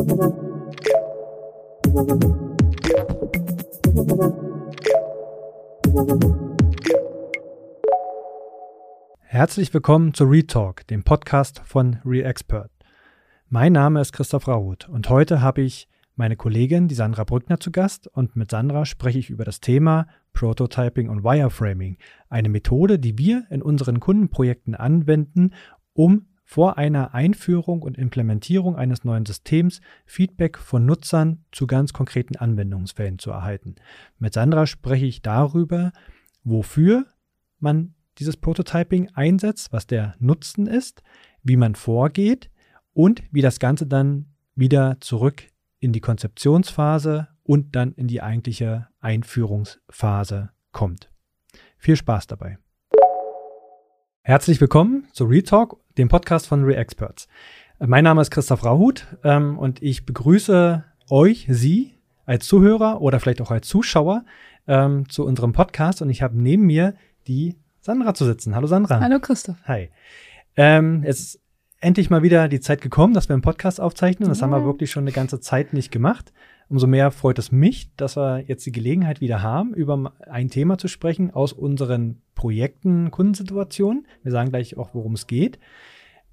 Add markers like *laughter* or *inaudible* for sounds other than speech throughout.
Herzlich willkommen zu Retalk, dem Podcast von ReExpert. Mein Name ist Christoph Raut und heute habe ich meine Kollegin, die Sandra Brückner, zu Gast und mit Sandra spreche ich über das Thema Prototyping und Wireframing, eine Methode, die wir in unseren Kundenprojekten anwenden, um vor einer Einführung und Implementierung eines neuen Systems Feedback von Nutzern zu ganz konkreten Anwendungsfällen zu erhalten. Mit Sandra spreche ich darüber, wofür man dieses Prototyping einsetzt, was der Nutzen ist, wie man vorgeht und wie das Ganze dann wieder zurück in die Konzeptionsphase und dann in die eigentliche Einführungsphase kommt. Viel Spaß dabei. Herzlich willkommen zu Retalk, dem Podcast von ReExperts. Mein Name ist Christoph Rahut ähm, und ich begrüße euch, Sie, als Zuhörer oder vielleicht auch als Zuschauer ähm, zu unserem Podcast und ich habe neben mir die Sandra zu sitzen. Hallo Sandra. Hallo Christoph. Hi. Ähm, es endlich mal wieder die Zeit gekommen, dass wir einen Podcast aufzeichnen. Das ja. haben wir wirklich schon eine ganze Zeit nicht gemacht. Umso mehr freut es mich, dass wir jetzt die Gelegenheit wieder haben, über ein Thema zu sprechen aus unseren Projekten, Kundensituationen. Wir sagen gleich auch, worum es geht.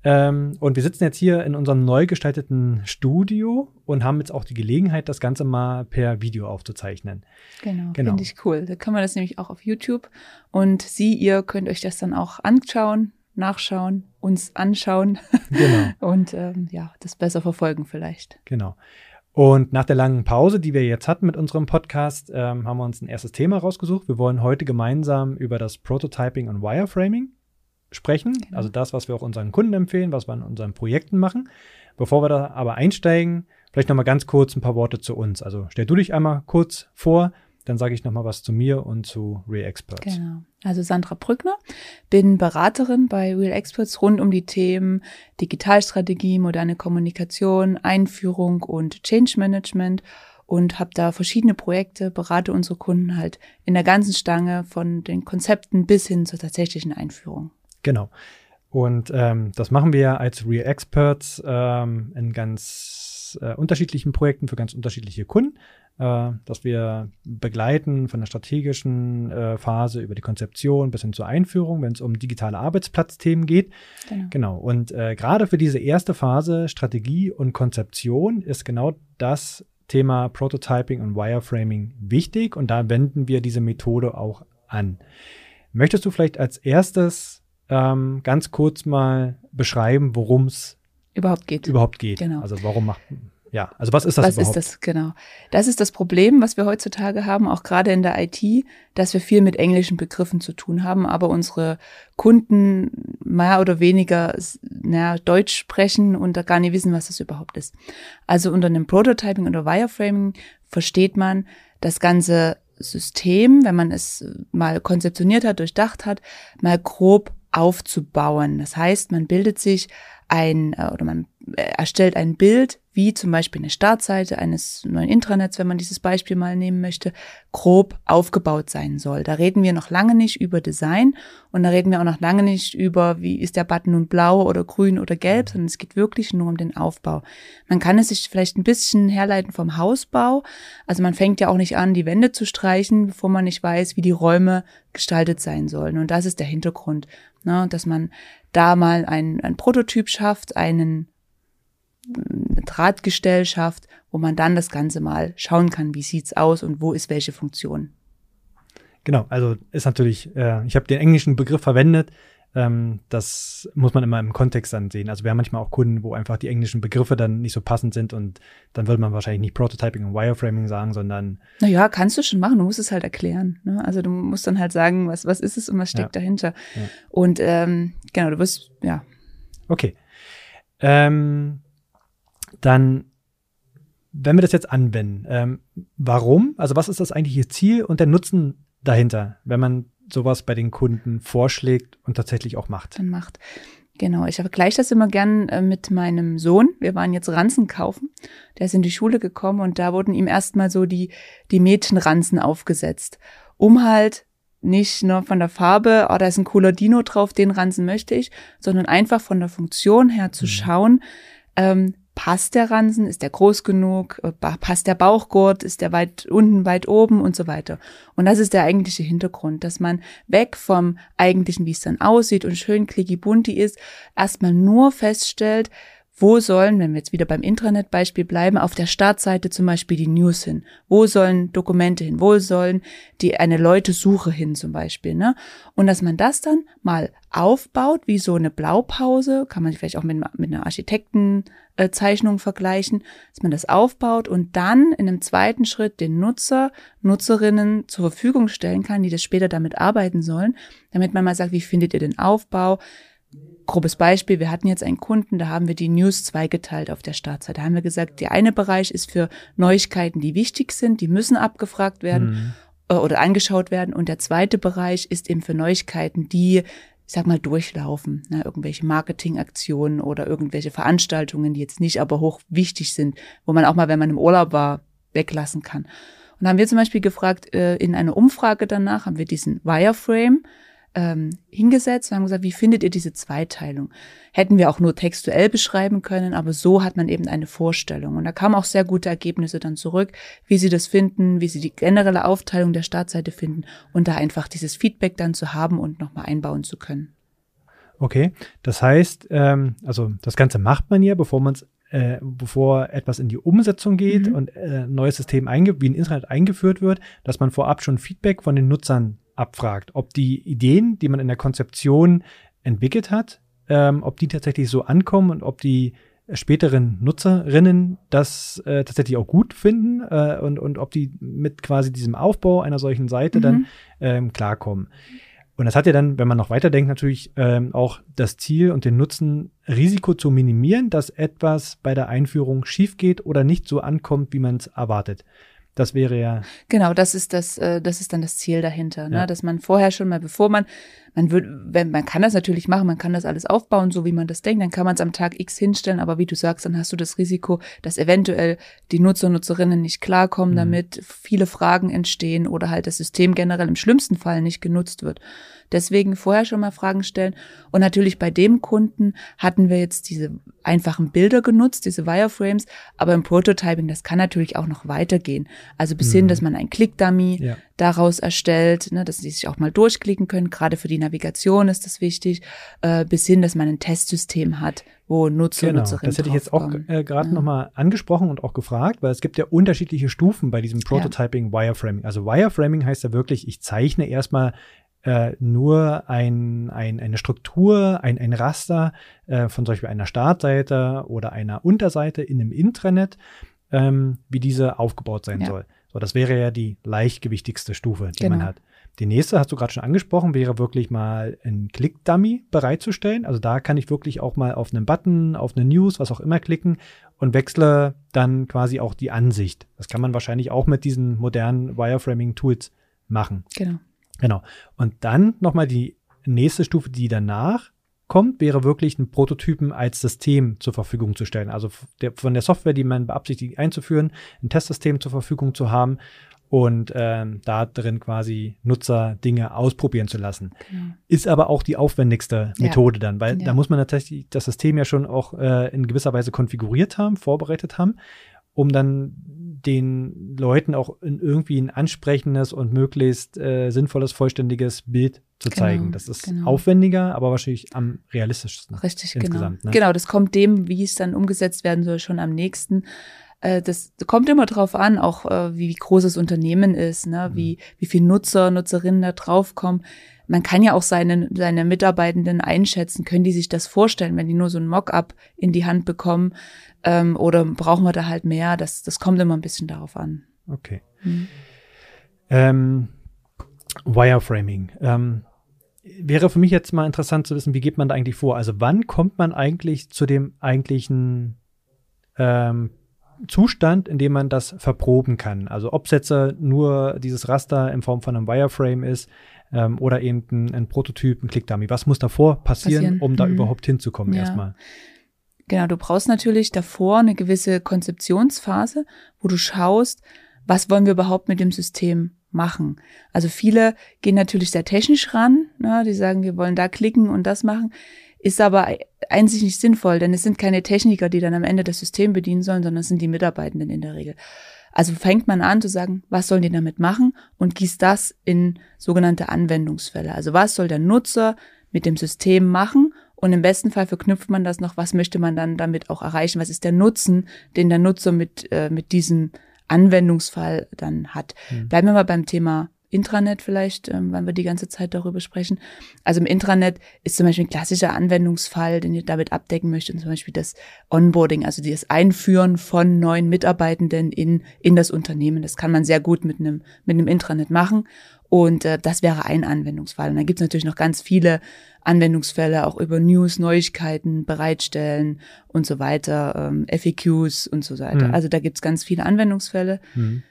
Ähm, und wir sitzen jetzt hier in unserem neu gestalteten Studio und haben jetzt auch die Gelegenheit, das Ganze mal per Video aufzuzeichnen. Genau, genau. finde ich cool. Da können wir das nämlich auch auf YouTube. Und Sie, ihr könnt euch das dann auch anschauen, nachschauen, uns anschauen genau. *laughs* und ähm, ja, das besser verfolgen vielleicht. Genau. Und nach der langen Pause, die wir jetzt hatten mit unserem Podcast, ähm, haben wir uns ein erstes Thema rausgesucht. Wir wollen heute gemeinsam über das Prototyping und Wireframing sprechen. Genau. Also das, was wir auch unseren Kunden empfehlen, was wir in unseren Projekten machen. Bevor wir da aber einsteigen, vielleicht nochmal ganz kurz ein paar Worte zu uns. Also stell du dich einmal kurz vor, dann sage ich nochmal was zu mir und zu Real Experts. Genau. Also Sandra Brückner, bin Beraterin bei Real Experts rund um die Themen Digitalstrategie, moderne Kommunikation, Einführung und Change Management und habe da verschiedene Projekte, berate unsere Kunden halt in der ganzen Stange von den Konzepten bis hin zur tatsächlichen Einführung. Genau. Und ähm, das machen wir als Real Experts ähm, in ganz äh, unterschiedlichen Projekten für ganz unterschiedliche Kunden äh, dass wir begleiten von der strategischen äh, Phase über die Konzeption bis hin zur Einführung, wenn es um digitale Arbeitsplatzthemen geht. Genau. genau. Und äh, gerade für diese erste Phase Strategie und Konzeption ist genau das Thema Prototyping und Wireframing wichtig und da wenden wir diese Methode auch an. Möchtest du vielleicht als erstes ähm, ganz kurz mal beschreiben, worum es überhaupt geht? Überhaupt geht. Genau. Also warum macht ja, also was ist das was überhaupt? Was ist das, genau. Das ist das Problem, was wir heutzutage haben, auch gerade in der IT, dass wir viel mit englischen Begriffen zu tun haben, aber unsere Kunden mehr oder weniger naja, Deutsch sprechen und da gar nicht wissen, was das überhaupt ist. Also unter einem Prototyping oder Wireframing versteht man das ganze System, wenn man es mal konzeptioniert hat, durchdacht hat, mal grob aufzubauen. Das heißt, man bildet sich ein äh, oder man erstellt ein Bild, wie zum Beispiel eine Startseite eines neuen Intranets, wenn man dieses Beispiel mal nehmen möchte, grob aufgebaut sein soll. Da reden wir noch lange nicht über Design und da reden wir auch noch lange nicht über, wie ist der Button nun blau oder grün oder gelb, sondern es geht wirklich nur um den Aufbau. Man kann es sich vielleicht ein bisschen herleiten vom Hausbau. Also man fängt ja auch nicht an, die Wände zu streichen, bevor man nicht weiß, wie die Räume gestaltet sein sollen. Und das ist der Hintergrund, ne, dass man da mal ein, ein Prototyp schafft, einen Drahtgestell schafft, wo man dann das Ganze mal schauen kann, wie sieht's aus und wo ist welche Funktion. Genau, also ist natürlich, äh, ich habe den englischen Begriff verwendet, ähm, das muss man immer im Kontext dann sehen. Also wir haben manchmal auch Kunden, wo einfach die englischen Begriffe dann nicht so passend sind und dann würde man wahrscheinlich nicht Prototyping und Wireframing sagen, sondern. Naja, kannst du schon machen, du musst es halt erklären. Ne? Also du musst dann halt sagen, was, was ist es und was steckt ja. dahinter. Ja. Und ähm, genau, du wirst, ja. Okay. Ähm, dann, wenn wir das jetzt anwenden, ähm, warum? Also was ist das eigentliche Ziel und der Nutzen dahinter, wenn man sowas bei den Kunden vorschlägt und tatsächlich auch macht? Dann macht. Genau, ich vergleiche das immer gern äh, mit meinem Sohn. Wir waren jetzt Ranzen kaufen. Der ist in die Schule gekommen und da wurden ihm erstmal so die, die Mädchenranzen aufgesetzt, um halt nicht nur von der Farbe, oh, da ist ein cooler Dino drauf, den Ranzen möchte ich, sondern einfach von der Funktion her zu mhm. schauen, ähm, passt der Ransen, ist der groß genug, äh, passt der Bauchgurt, ist der weit unten, weit oben und so weiter. Und das ist der eigentliche Hintergrund, dass man weg vom eigentlichen, wie es dann aussieht und schön clicky bunti ist, erstmal nur feststellt, wo sollen, wenn wir jetzt wieder beim Intranet-Beispiel bleiben, auf der Startseite zum Beispiel die News hin? Wo sollen Dokumente hin? Wo sollen die eine Leute-Suche hin zum Beispiel? Ne? Und dass man das dann mal aufbaut, wie so eine Blaupause, kann man vielleicht auch mit, mit einer Architektenzeichnung vergleichen, dass man das aufbaut und dann in einem zweiten Schritt den Nutzer, Nutzerinnen zur Verfügung stellen kann, die das später damit arbeiten sollen, damit man mal sagt, wie findet ihr den Aufbau? Grobes Beispiel, wir hatten jetzt einen Kunden, da haben wir die News zweigeteilt auf der Startseite. Da haben wir gesagt, der eine Bereich ist für Neuigkeiten, die wichtig sind, die müssen abgefragt werden mhm. äh, oder angeschaut werden. Und der zweite Bereich ist eben für Neuigkeiten, die, ich sag mal, durchlaufen. Ne? Irgendwelche Marketingaktionen oder irgendwelche Veranstaltungen, die jetzt nicht aber hoch wichtig sind, wo man auch mal, wenn man im Urlaub war, weglassen kann. Und da haben wir zum Beispiel gefragt, äh, in einer Umfrage danach haben wir diesen Wireframe ähm, hingesetzt und haben gesagt, wie findet ihr diese Zweiteilung? Hätten wir auch nur textuell beschreiben können, aber so hat man eben eine Vorstellung. Und da kamen auch sehr gute Ergebnisse dann zurück, wie sie das finden, wie sie die generelle Aufteilung der Startseite finden und da einfach dieses Feedback dann zu haben und nochmal einbauen zu können. Okay, das heißt, ähm, also das Ganze macht man ja, bevor man es äh, bevor etwas in die Umsetzung geht mhm. und äh, ein neues System einge wie ein Internet eingeführt wird, dass man vorab schon Feedback von den Nutzern abfragt, ob die Ideen, die man in der Konzeption entwickelt hat, ähm, ob die tatsächlich so ankommen und ob die späteren Nutzerinnen das äh, tatsächlich auch gut finden äh, und, und ob die mit quasi diesem Aufbau einer solchen Seite mhm. dann ähm, klarkommen. Und das hat ja dann, wenn man noch weiterdenkt, natürlich ähm, auch das Ziel und den Nutzen, Risiko zu minimieren, dass etwas bei der Einführung schief geht oder nicht so ankommt, wie man es erwartet. Das wäre ja. Genau, das ist das, äh, das ist dann das Ziel dahinter, ne? dass man vorher schon mal, bevor man, man wird, wenn man kann das natürlich machen, man kann das alles aufbauen, so wie man das denkt, dann kann man es am Tag X hinstellen, aber wie du sagst, dann hast du das Risiko, dass eventuell die Nutzer und Nutzerinnen nicht klarkommen mhm. damit, viele Fragen entstehen oder halt das System generell im schlimmsten Fall nicht genutzt wird. Deswegen vorher schon mal Fragen stellen. Und natürlich bei dem Kunden hatten wir jetzt diese einfachen Bilder genutzt, diese Wireframes, aber im Prototyping, das kann natürlich auch noch weitergehen. Also bis mhm. hin, dass man ein Click-Dummy ja. daraus erstellt, ne, dass sie sich auch mal durchklicken können. Gerade für die Navigation ist das wichtig. Äh, bis hin, dass man ein Testsystem hat, wo Nutzer genau, Nutzerinnen Das hätte ich jetzt auch äh, gerade ja. nochmal angesprochen und auch gefragt, weil es gibt ja unterschiedliche Stufen bei diesem Prototyping ja. Wireframing. Also Wireframing heißt ja wirklich, ich zeichne erstmal äh, nur ein, ein, eine Struktur, ein, ein Raster äh, von zum Beispiel einer Startseite oder einer Unterseite in einem Intranet, ähm, wie diese aufgebaut sein ja. soll. So, das wäre ja die leichtgewichtigste Stufe, die genau. man hat. Die nächste, hast du gerade schon angesprochen, wäre wirklich mal ein Click-Dummy bereitzustellen. Also da kann ich wirklich auch mal auf einen Button, auf eine News, was auch immer klicken und wechsle dann quasi auch die Ansicht. Das kann man wahrscheinlich auch mit diesen modernen Wireframing-Tools machen. Genau. Genau. Und dann nochmal die nächste Stufe, die danach kommt, wäre wirklich einen Prototypen als System zur Verfügung zu stellen. Also der, von der Software, die man beabsichtigt einzuführen, ein Testsystem zur Verfügung zu haben und ähm, da drin quasi Nutzer Dinge ausprobieren zu lassen. Genau. Ist aber auch die aufwendigste Methode ja. dann, weil ja. da muss man tatsächlich das System ja schon auch äh, in gewisser Weise konfiguriert haben, vorbereitet haben, um dann den Leuten auch in irgendwie ein ansprechendes und möglichst äh, sinnvolles, vollständiges Bild zu genau, zeigen. Das ist genau. aufwendiger, aber wahrscheinlich am realistischsten. Richtig, genau. insgesamt, genau. Ne? Genau, das kommt dem, wie es dann umgesetzt werden soll, schon am nächsten. Äh, das kommt immer drauf an, auch äh, wie groß das Unternehmen ist, ne? wie, mhm. wie viele Nutzer, Nutzerinnen da draufkommen man kann ja auch seine, seine Mitarbeitenden einschätzen, können die sich das vorstellen, wenn die nur so ein Mockup in die Hand bekommen ähm, oder brauchen wir da halt mehr? Das, das kommt immer ein bisschen darauf an. Okay. Mhm. Ähm, Wireframing. Ähm, wäre für mich jetzt mal interessant zu wissen, wie geht man da eigentlich vor? Also wann kommt man eigentlich zu dem eigentlichen ähm, Zustand, in dem man das verproben kann? Also ob es jetzt nur dieses Raster in Form von einem Wireframe ist, ähm, oder eben ein, ein Prototyp, ein Click-Dummy. Was muss davor passieren, passieren. um da mhm. überhaupt hinzukommen ja. erstmal? Genau, du brauchst natürlich davor eine gewisse Konzeptionsphase, wo du schaust, was wollen wir überhaupt mit dem System machen. Also viele gehen natürlich sehr technisch ran, ne, die sagen, wir wollen da klicken und das machen. Ist aber einzig nicht sinnvoll, denn es sind keine Techniker, die dann am Ende das System bedienen sollen, sondern es sind die Mitarbeitenden in der Regel. Also fängt man an zu sagen, was sollen die damit machen und gießt das in sogenannte Anwendungsfälle. Also was soll der Nutzer mit dem System machen und im besten Fall verknüpft man das noch, was möchte man dann damit auch erreichen, was ist der Nutzen, den der Nutzer mit, äh, mit diesem Anwendungsfall dann hat. Mhm. Bleiben wir mal beim Thema Intranet vielleicht, ähm, weil wir die ganze Zeit darüber sprechen. Also im Intranet ist zum Beispiel ein klassischer Anwendungsfall, den ihr damit abdecken möchtet, zum Beispiel das Onboarding, also das Einführen von neuen Mitarbeitenden in, in das Unternehmen. Das kann man sehr gut mit einem, mit einem Intranet machen. Und äh, das wäre ein Anwendungsfall. Und dann gibt es natürlich noch ganz viele Anwendungsfälle, auch über News, Neuigkeiten bereitstellen und so weiter, ähm, FAQs und so weiter. Mhm. Also da gibt es ganz viele Anwendungsfälle. Mhm.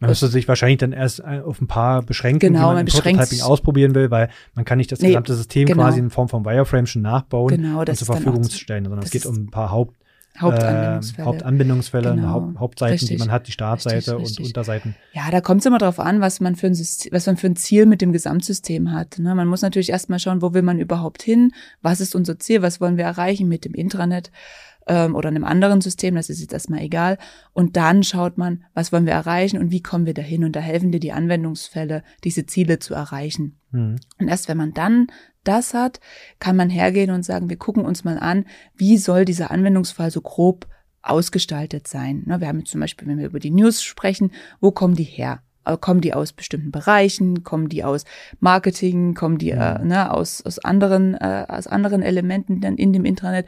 Man müsste sich wahrscheinlich dann erst äh, auf ein paar beschränken, genau, die man, man im Prototyping ausprobieren will, weil man kann nicht das nee, gesamte System genau. quasi in Form von Wireframe schon nachbauen genau, und zur Verfügung stellen, sondern es geht um ein paar Haupt Hauptanbindungsfälle, äh, Hauptanbindungsfälle genau. Haupt, Hauptseiten, richtig. die man hat, die Startseite richtig, richtig. und Unterseiten. Ja, da kommt es immer darauf an, was man für ein System, was man für ein Ziel mit dem Gesamtsystem hat. Ne? Man muss natürlich erstmal schauen, wo will man überhaupt hin, was ist unser Ziel, was wollen wir erreichen mit dem Intranet ähm, oder einem anderen System, das ist jetzt erstmal egal. Und dann schaut man, was wollen wir erreichen und wie kommen wir dahin. Und da helfen dir die Anwendungsfälle, diese Ziele zu erreichen. Mhm. Und erst wenn man dann das hat, kann man hergehen und sagen, wir gucken uns mal an, wie soll dieser Anwendungsfall so grob ausgestaltet sein. Ne, wir haben jetzt zum Beispiel, wenn wir über die News sprechen, wo kommen die her? Äh, kommen die aus bestimmten Bereichen? Kommen die aus Marketing? Kommen die äh, ne, aus, aus, anderen, äh, aus anderen Elementen dann in dem Intranet?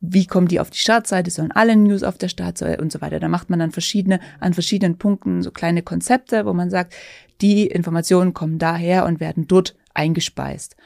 Wie kommen die auf die Startseite, sollen alle News auf der Startseite und so weiter. Da macht man dann verschiedene, an verschiedenen Punkten so kleine Konzepte, wo man sagt, die Informationen kommen daher und werden dort eingespeist.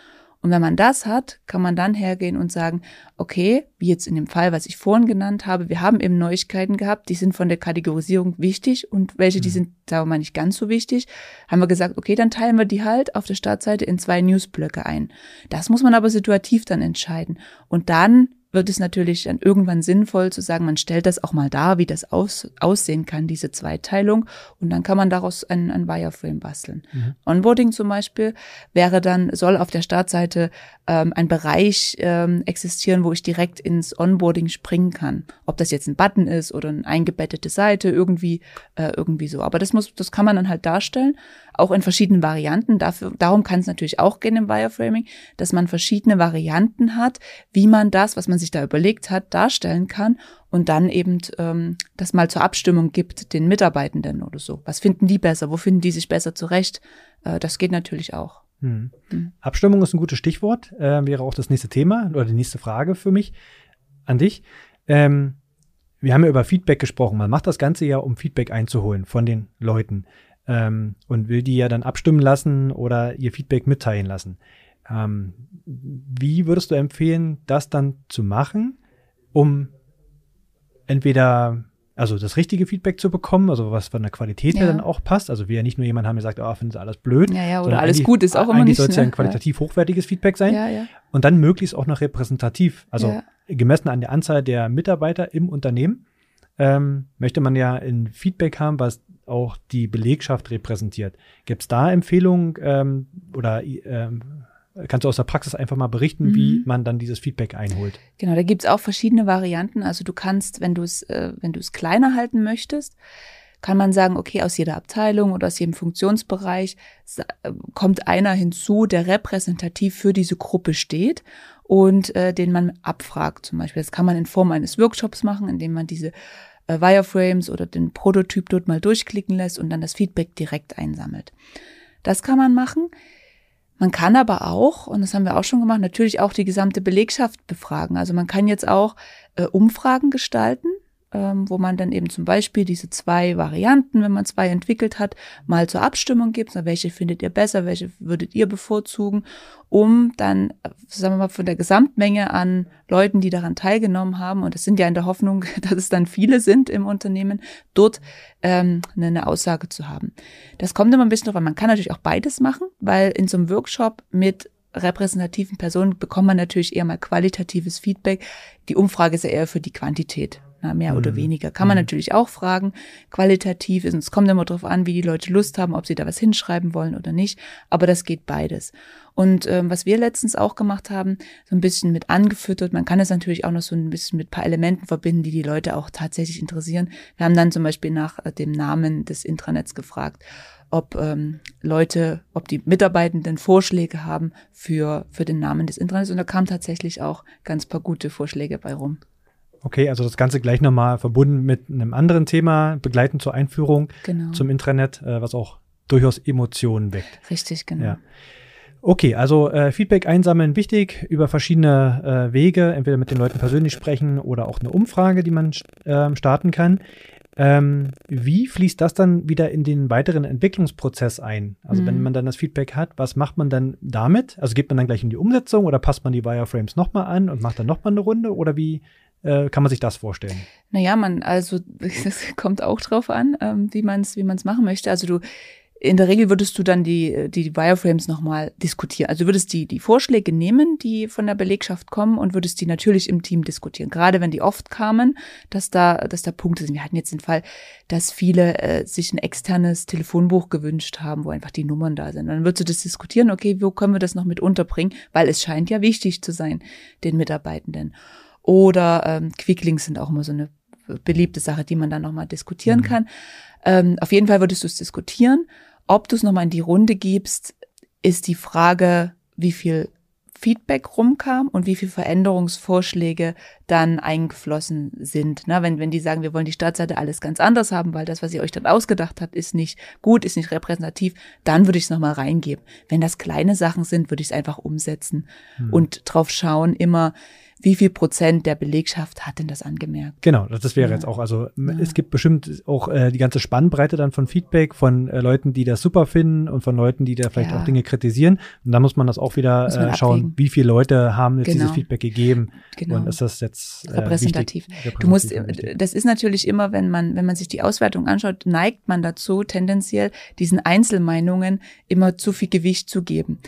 Und wenn man das hat, kann man dann hergehen und sagen, okay, wie jetzt in dem Fall, was ich vorhin genannt habe, wir haben eben Neuigkeiten gehabt, die sind von der Kategorisierung wichtig und welche, die mhm. sind, sagen wir mal, nicht ganz so wichtig, haben wir gesagt, okay, dann teilen wir die halt auf der Startseite in zwei Newsblöcke ein. Das muss man aber situativ dann entscheiden. Und dann wird es natürlich dann irgendwann sinnvoll zu sagen, man stellt das auch mal dar, wie das aus, aussehen kann, diese Zweiteilung. Und dann kann man daraus ein, ein Wireframe basteln. Mhm. Onboarding zum Beispiel wäre dann, soll auf der Startseite ähm, ein Bereich ähm, existieren, wo ich direkt ins Onboarding springen kann. Ob das jetzt ein Button ist oder eine eingebettete Seite, irgendwie, äh, irgendwie so. Aber das muss, das kann man dann halt darstellen auch in verschiedenen Varianten. Dafür, darum kann es natürlich auch gehen im Wireframing, dass man verschiedene Varianten hat, wie man das, was man sich da überlegt hat, darstellen kann und dann eben ähm, das mal zur Abstimmung gibt den Mitarbeitenden oder so. Was finden die besser? Wo finden die sich besser zurecht? Äh, das geht natürlich auch. Hm. Hm. Abstimmung ist ein gutes Stichwort, äh, wäre auch das nächste Thema oder die nächste Frage für mich an dich. Ähm, wir haben ja über Feedback gesprochen. Man macht das Ganze ja, um Feedback einzuholen von den Leuten ähm, und will die ja dann abstimmen lassen oder ihr Feedback mitteilen lassen. Ähm, wie würdest du empfehlen, das dann zu machen, um entweder also das richtige Feedback zu bekommen, also was von der Qualität her dann auch passt. Also wir ja nicht nur jemand haben, der sagt, oh, findet alles blöd. Ja, ja, oder alles gut ist auch immer nicht. Soll es ja ein qualitativ ja. hochwertiges Feedback sein. Ja, ja. Und dann möglichst auch noch repräsentativ. Also ja. gemessen an der Anzahl der Mitarbeiter im Unternehmen ähm, möchte man ja ein Feedback haben, was auch die Belegschaft repräsentiert. Gibt es da Empfehlungen ähm, oder ähm, kannst du aus der Praxis einfach mal berichten, mhm. wie man dann dieses Feedback einholt? Genau, da gibt es auch verschiedene Varianten. Also du kannst, wenn du es, äh, wenn du es kleiner halten möchtest, kann man sagen, okay, aus jeder Abteilung oder aus jedem Funktionsbereich kommt einer hinzu, der repräsentativ für diese Gruppe steht und äh, den man abfragt zum Beispiel. Das kann man in Form eines Workshops machen, indem man diese äh, Wireframes oder den Prototyp dort mal durchklicken lässt und dann das Feedback direkt einsammelt. Das kann man machen. Man kann aber auch, und das haben wir auch schon gemacht, natürlich auch die gesamte Belegschaft befragen. Also man kann jetzt auch äh, Umfragen gestalten ähm, wo man dann eben zum Beispiel diese zwei Varianten, wenn man zwei entwickelt hat, mal zur Abstimmung gibt. Welche findet ihr besser, welche würdet ihr bevorzugen, um dann, sagen wir mal, von der Gesamtmenge an Leuten, die daran teilgenommen haben, und es sind ja in der Hoffnung, *laughs* dass es dann viele sind im Unternehmen, dort ähm, eine Aussage zu haben. Das kommt immer ein bisschen drauf an. Man kann natürlich auch beides machen, weil in so einem Workshop mit repräsentativen Personen bekommt man natürlich eher mal qualitatives Feedback. Die Umfrage ist ja eher für die Quantität. Na, mehr mhm. oder weniger. Kann man mhm. natürlich auch fragen, qualitativ ist, es kommt immer darauf an, wie die Leute Lust haben, ob sie da was hinschreiben wollen oder nicht, aber das geht beides. Und ähm, was wir letztens auch gemacht haben, so ein bisschen mit angefüttert, man kann es natürlich auch noch so ein bisschen mit paar Elementen verbinden, die die Leute auch tatsächlich interessieren. Wir haben dann zum Beispiel nach äh, dem Namen des Intranets gefragt ob ähm, Leute, ob die Mitarbeitenden Vorschläge haben für, für den Namen des Intranets. Und da kamen tatsächlich auch ganz paar gute Vorschläge bei rum. Okay, also das Ganze gleich nochmal verbunden mit einem anderen Thema, begleitend zur Einführung genau. zum Intranet, äh, was auch durchaus Emotionen weckt. Richtig, genau. Ja. Okay, also äh, Feedback einsammeln wichtig über verschiedene äh, Wege, entweder mit den Leuten persönlich sprechen oder auch eine Umfrage, die man äh, starten kann. Ähm, wie fließt das dann wieder in den weiteren Entwicklungsprozess ein? Also mhm. wenn man dann das Feedback hat, was macht man dann damit? Also geht man dann gleich in die Umsetzung oder passt man die Wireframes nochmal an und macht dann nochmal eine Runde oder wie äh, kann man sich das vorstellen? Naja, man, also *laughs* es kommt auch drauf an, ähm, wie man es wie man's machen möchte. Also du in der Regel würdest du dann die, die Wireframes nochmal diskutieren. Also würdest die, die Vorschläge nehmen, die von der Belegschaft kommen und würdest die natürlich im Team diskutieren. Gerade wenn die oft kamen, dass da, dass da Punkte sind. Wir hatten jetzt den Fall, dass viele äh, sich ein externes Telefonbuch gewünscht haben, wo einfach die Nummern da sind. Dann würdest du das diskutieren, okay, wo können wir das noch mit unterbringen? Weil es scheint ja wichtig zu sein, den Mitarbeitenden. Oder ähm, Quicklinks sind auch immer so eine beliebte Sache, die man dann nochmal diskutieren mhm. kann. Ähm, auf jeden Fall würdest du es diskutieren ob du es nochmal in die Runde gibst, ist die Frage, wie viel Feedback rumkam und wie viel Veränderungsvorschläge dann eingeflossen sind. Na, wenn, wenn die sagen, wir wollen die Startseite alles ganz anders haben, weil das, was ihr euch dann ausgedacht habt, ist nicht gut, ist nicht repräsentativ, dann würde ich es nochmal reingeben. Wenn das kleine Sachen sind, würde ich es einfach umsetzen hm. und drauf schauen, immer, wie viel Prozent der Belegschaft hat denn das angemerkt? Genau, das wäre ja. jetzt auch, also ja. es gibt bestimmt auch äh, die ganze Spannbreite dann von Feedback von äh, Leuten, die das super finden und von Leuten, die da vielleicht ja. auch Dinge kritisieren. Und da muss man das auch wieder äh, schauen, wie viele Leute haben jetzt genau. dieses Feedback gegeben genau. und ist das jetzt äh, repräsentativ. Wichtig, du musst, wichtig. das ist natürlich immer, wenn man, wenn man sich die Auswertung anschaut, neigt man dazu, tendenziell diesen Einzelmeinungen immer zu viel Gewicht zu geben.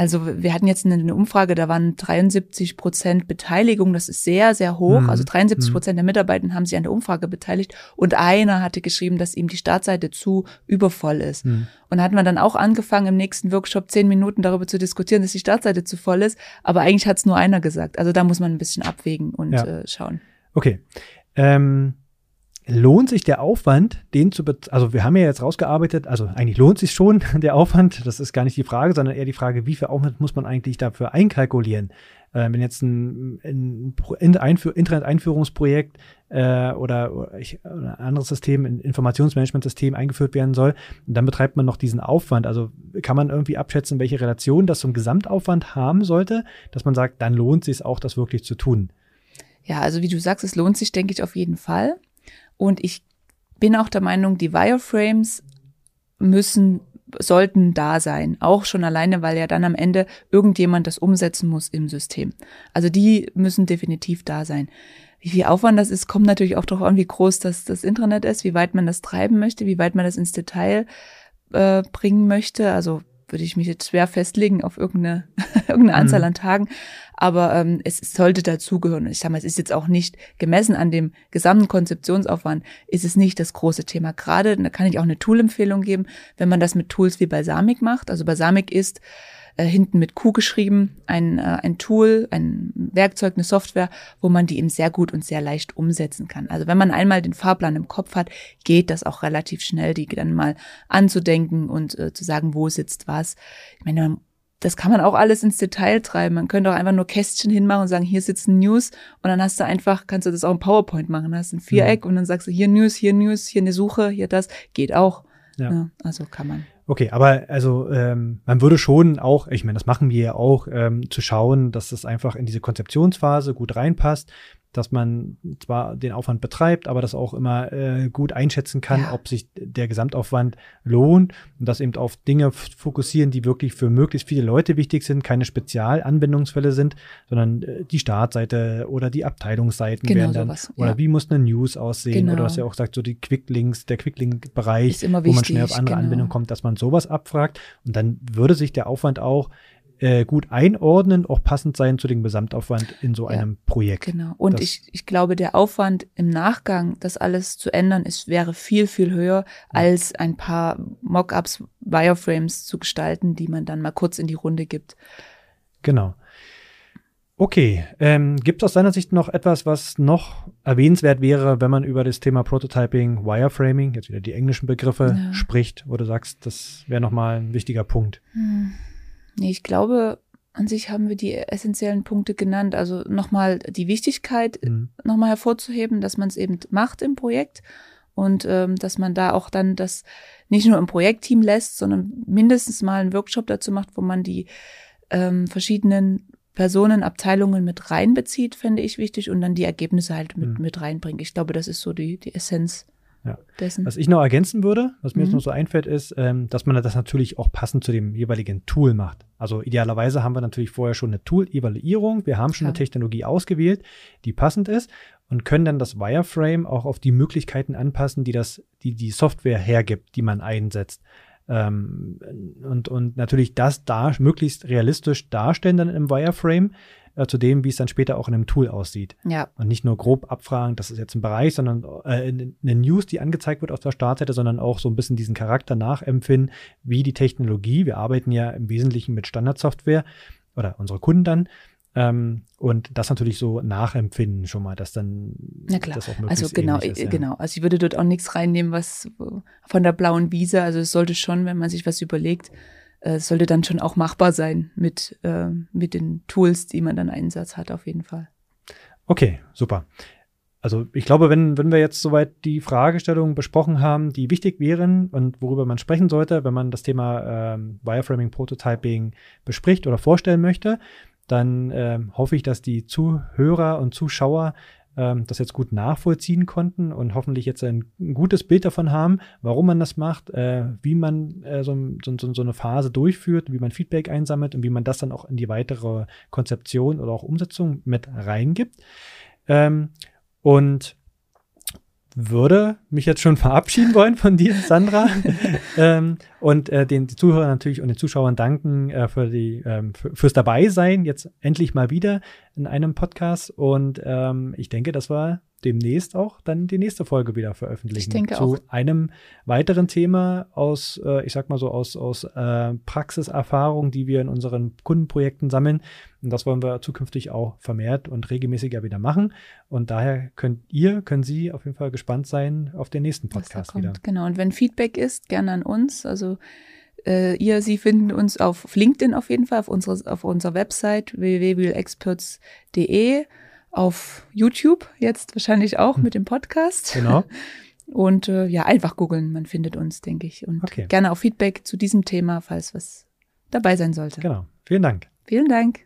Also wir hatten jetzt eine Umfrage, da waren 73 Prozent Beteiligung, das ist sehr, sehr hoch. Mhm. Also 73 Prozent der Mitarbeiter haben sich an der Umfrage beteiligt und einer hatte geschrieben, dass ihm die Startseite zu übervoll ist. Mhm. Und da hatten wir dann auch angefangen, im nächsten Workshop zehn Minuten darüber zu diskutieren, dass die Startseite zu voll ist. Aber eigentlich hat es nur einer gesagt. Also da muss man ein bisschen abwägen und ja. äh, schauen. Okay. Ähm lohnt sich der Aufwand, den zu, also wir haben ja jetzt rausgearbeitet, also eigentlich lohnt sich schon *laughs* der Aufwand, das ist gar nicht die Frage, sondern eher die Frage, wie viel Aufwand muss man eigentlich dafür einkalkulieren? Äh, wenn jetzt ein, ein Internet-Einführungsprojekt äh, oder, oder, ich, oder ein anderes System, ein Informationsmanagementsystem eingeführt werden soll, dann betreibt man noch diesen Aufwand. Also kann man irgendwie abschätzen, welche Relation das zum Gesamtaufwand haben sollte, dass man sagt, dann lohnt sich auch, das wirklich zu tun. Ja, also wie du sagst, es lohnt sich, denke ich, auf jeden Fall. Und ich bin auch der Meinung, die Wireframes müssen sollten da sein. Auch schon alleine, weil ja dann am Ende irgendjemand das umsetzen muss im System. Also die müssen definitiv da sein. Wie viel Aufwand das ist, kommt natürlich auch darauf an, wie groß das, das Intranet ist, wie weit man das treiben möchte, wie weit man das ins Detail äh, bringen möchte. Also würde ich mich jetzt schwer festlegen auf irgendeine, *laughs* irgendeine Anzahl mhm. an Tagen. Aber ähm, es sollte dazugehören. Ich sage mal, es ist jetzt auch nicht gemessen an dem gesamten Konzeptionsaufwand, ist es nicht das große Thema. Gerade, da kann ich auch eine Tool-Empfehlung geben, wenn man das mit Tools wie Balsamic macht. Also Balsamic ist äh, hinten mit Q geschrieben, ein, äh, ein Tool, ein Werkzeug, eine Software, wo man die eben sehr gut und sehr leicht umsetzen kann. Also wenn man einmal den Fahrplan im Kopf hat, geht das auch relativ schnell, die dann mal anzudenken und äh, zu sagen, wo sitzt was. Ich meine, das kann man auch alles ins Detail treiben. Man könnte auch einfach nur Kästchen hinmachen und sagen, hier sitzen News und dann hast du einfach, kannst du das auch im PowerPoint machen. Dann hast du ein Viereck mhm. und dann sagst du hier News, hier News, hier eine Suche, hier das. Geht auch. Ja. ja also kann man. Okay, aber also ähm, man würde schon auch, ich meine, das machen wir ja auch, ähm, zu schauen, dass das einfach in diese Konzeptionsphase gut reinpasst dass man zwar den Aufwand betreibt, aber das auch immer äh, gut einschätzen kann, ja. ob sich der Gesamtaufwand lohnt und das eben auf Dinge fokussieren, die wirklich für möglichst viele Leute wichtig sind, keine Spezialanwendungsfälle sind, sondern äh, die Startseite oder die Abteilungsseiten genau werden dann sowas, oder wie muss eine News aussehen genau. oder was ja auch sagt, so die Quicklinks, der Quicklink-Bereich, wo man schnell auf andere genau. Anwendungen kommt, dass man sowas abfragt und dann würde sich der Aufwand auch äh, gut einordnen, auch passend sein zu dem Gesamtaufwand in so ja, einem Projekt. Genau. Und ich, ich glaube, der Aufwand im Nachgang, das alles zu ändern, ist, wäre viel, viel höher, als ein paar Mockups, Wireframes zu gestalten, die man dann mal kurz in die Runde gibt. Genau. Okay, ähm, gibt es aus deiner Sicht noch etwas, was noch erwähnenswert wäre, wenn man über das Thema Prototyping, Wireframing, jetzt wieder die englischen Begriffe, ja. spricht, wo du sagst, das wäre nochmal ein wichtiger Punkt? Hm. Nee, ich glaube, an sich haben wir die essentiellen Punkte genannt. Also nochmal die Wichtigkeit mhm. nochmal hervorzuheben, dass man es eben macht im Projekt und ähm, dass man da auch dann das nicht nur im Projektteam lässt, sondern mindestens mal einen Workshop dazu macht, wo man die ähm, verschiedenen Personen, Abteilungen mit reinbezieht, fände ich wichtig und dann die Ergebnisse halt mit, mhm. mit reinbringt. Ich glaube, das ist so die, die Essenz. Ja. Dessen. Was ich noch ergänzen würde, was mir mhm. jetzt noch so einfällt, ist, ähm, dass man das natürlich auch passend zu dem jeweiligen Tool macht. Also idealerweise haben wir natürlich vorher schon eine Tool-Evaluierung. Wir haben schon ja. eine Technologie ausgewählt, die passend ist und können dann das Wireframe auch auf die Möglichkeiten anpassen, die das, die die Software hergibt, die man einsetzt. Ähm, und, und natürlich das da möglichst realistisch darstellen dann im Wireframe äh, zu dem, wie es dann später auch in einem Tool aussieht. Ja. Und nicht nur grob abfragen, das ist jetzt ein Bereich, sondern äh, eine News, die angezeigt wird auf der Startseite, sondern auch so ein bisschen diesen Charakter nachempfinden, wie die Technologie, wir arbeiten ja im Wesentlichen mit Standardsoftware oder unsere Kunden dann, ähm, und das natürlich so nachempfinden schon mal, dass dann Na klar. das auch möglichst Also genau, ist, ja. genau. Also ich würde dort auch nichts reinnehmen, was von der blauen Wiese. Also es sollte schon, wenn man sich was überlegt, äh, sollte dann schon auch machbar sein mit, äh, mit den Tools, die man dann Einsatz hat, auf jeden Fall. Okay, super. Also ich glaube, wenn, wenn wir jetzt soweit die Fragestellungen besprochen haben, die wichtig wären und worüber man sprechen sollte, wenn man das Thema ähm, Wireframing Prototyping bespricht oder vorstellen möchte, dann äh, hoffe ich, dass die Zuhörer und Zuschauer ähm, das jetzt gut nachvollziehen konnten und hoffentlich jetzt ein, gutes Bild davon haben, warum man das macht, äh, wie man äh, so, so, so, eine Phase durchführt, wie man Feedback einsammelt und wie man das dann auch in die weitere Konzeption oder auch Umsetzung mit reingibt. Ähm, und würde mich jetzt schon *laughs* verabschieden wollen von dir, Sandra. *laughs* ähm, und äh, den Zuhörern natürlich und den Zuschauern danken äh, für die, ähm, fürs Dabeisein. Jetzt endlich mal wieder in einem Podcast. Und ähm, ich denke, das war demnächst auch dann die nächste Folge wieder veröffentlichen. Ich denke zu auch. einem weiteren Thema aus, äh, ich sag mal so, aus, aus äh, Praxiserfahrung, die wir in unseren Kundenprojekten sammeln. Und das wollen wir zukünftig auch vermehrt und regelmäßiger wieder machen. Und daher könnt ihr, können Sie auf jeden Fall gespannt sein auf den nächsten Podcast wieder. Genau. Und wenn Feedback ist, gerne an uns. Also äh, ihr, Sie finden uns auf LinkedIn auf jeden Fall, auf, unsere, auf unserer Website www.experts.de auf YouTube, jetzt wahrscheinlich auch hm. mit dem Podcast. Genau. *laughs* Und äh, ja, einfach googeln, man findet uns, denke ich. Und okay. gerne auch Feedback zu diesem Thema, falls was dabei sein sollte. Genau. Vielen Dank. Vielen Dank.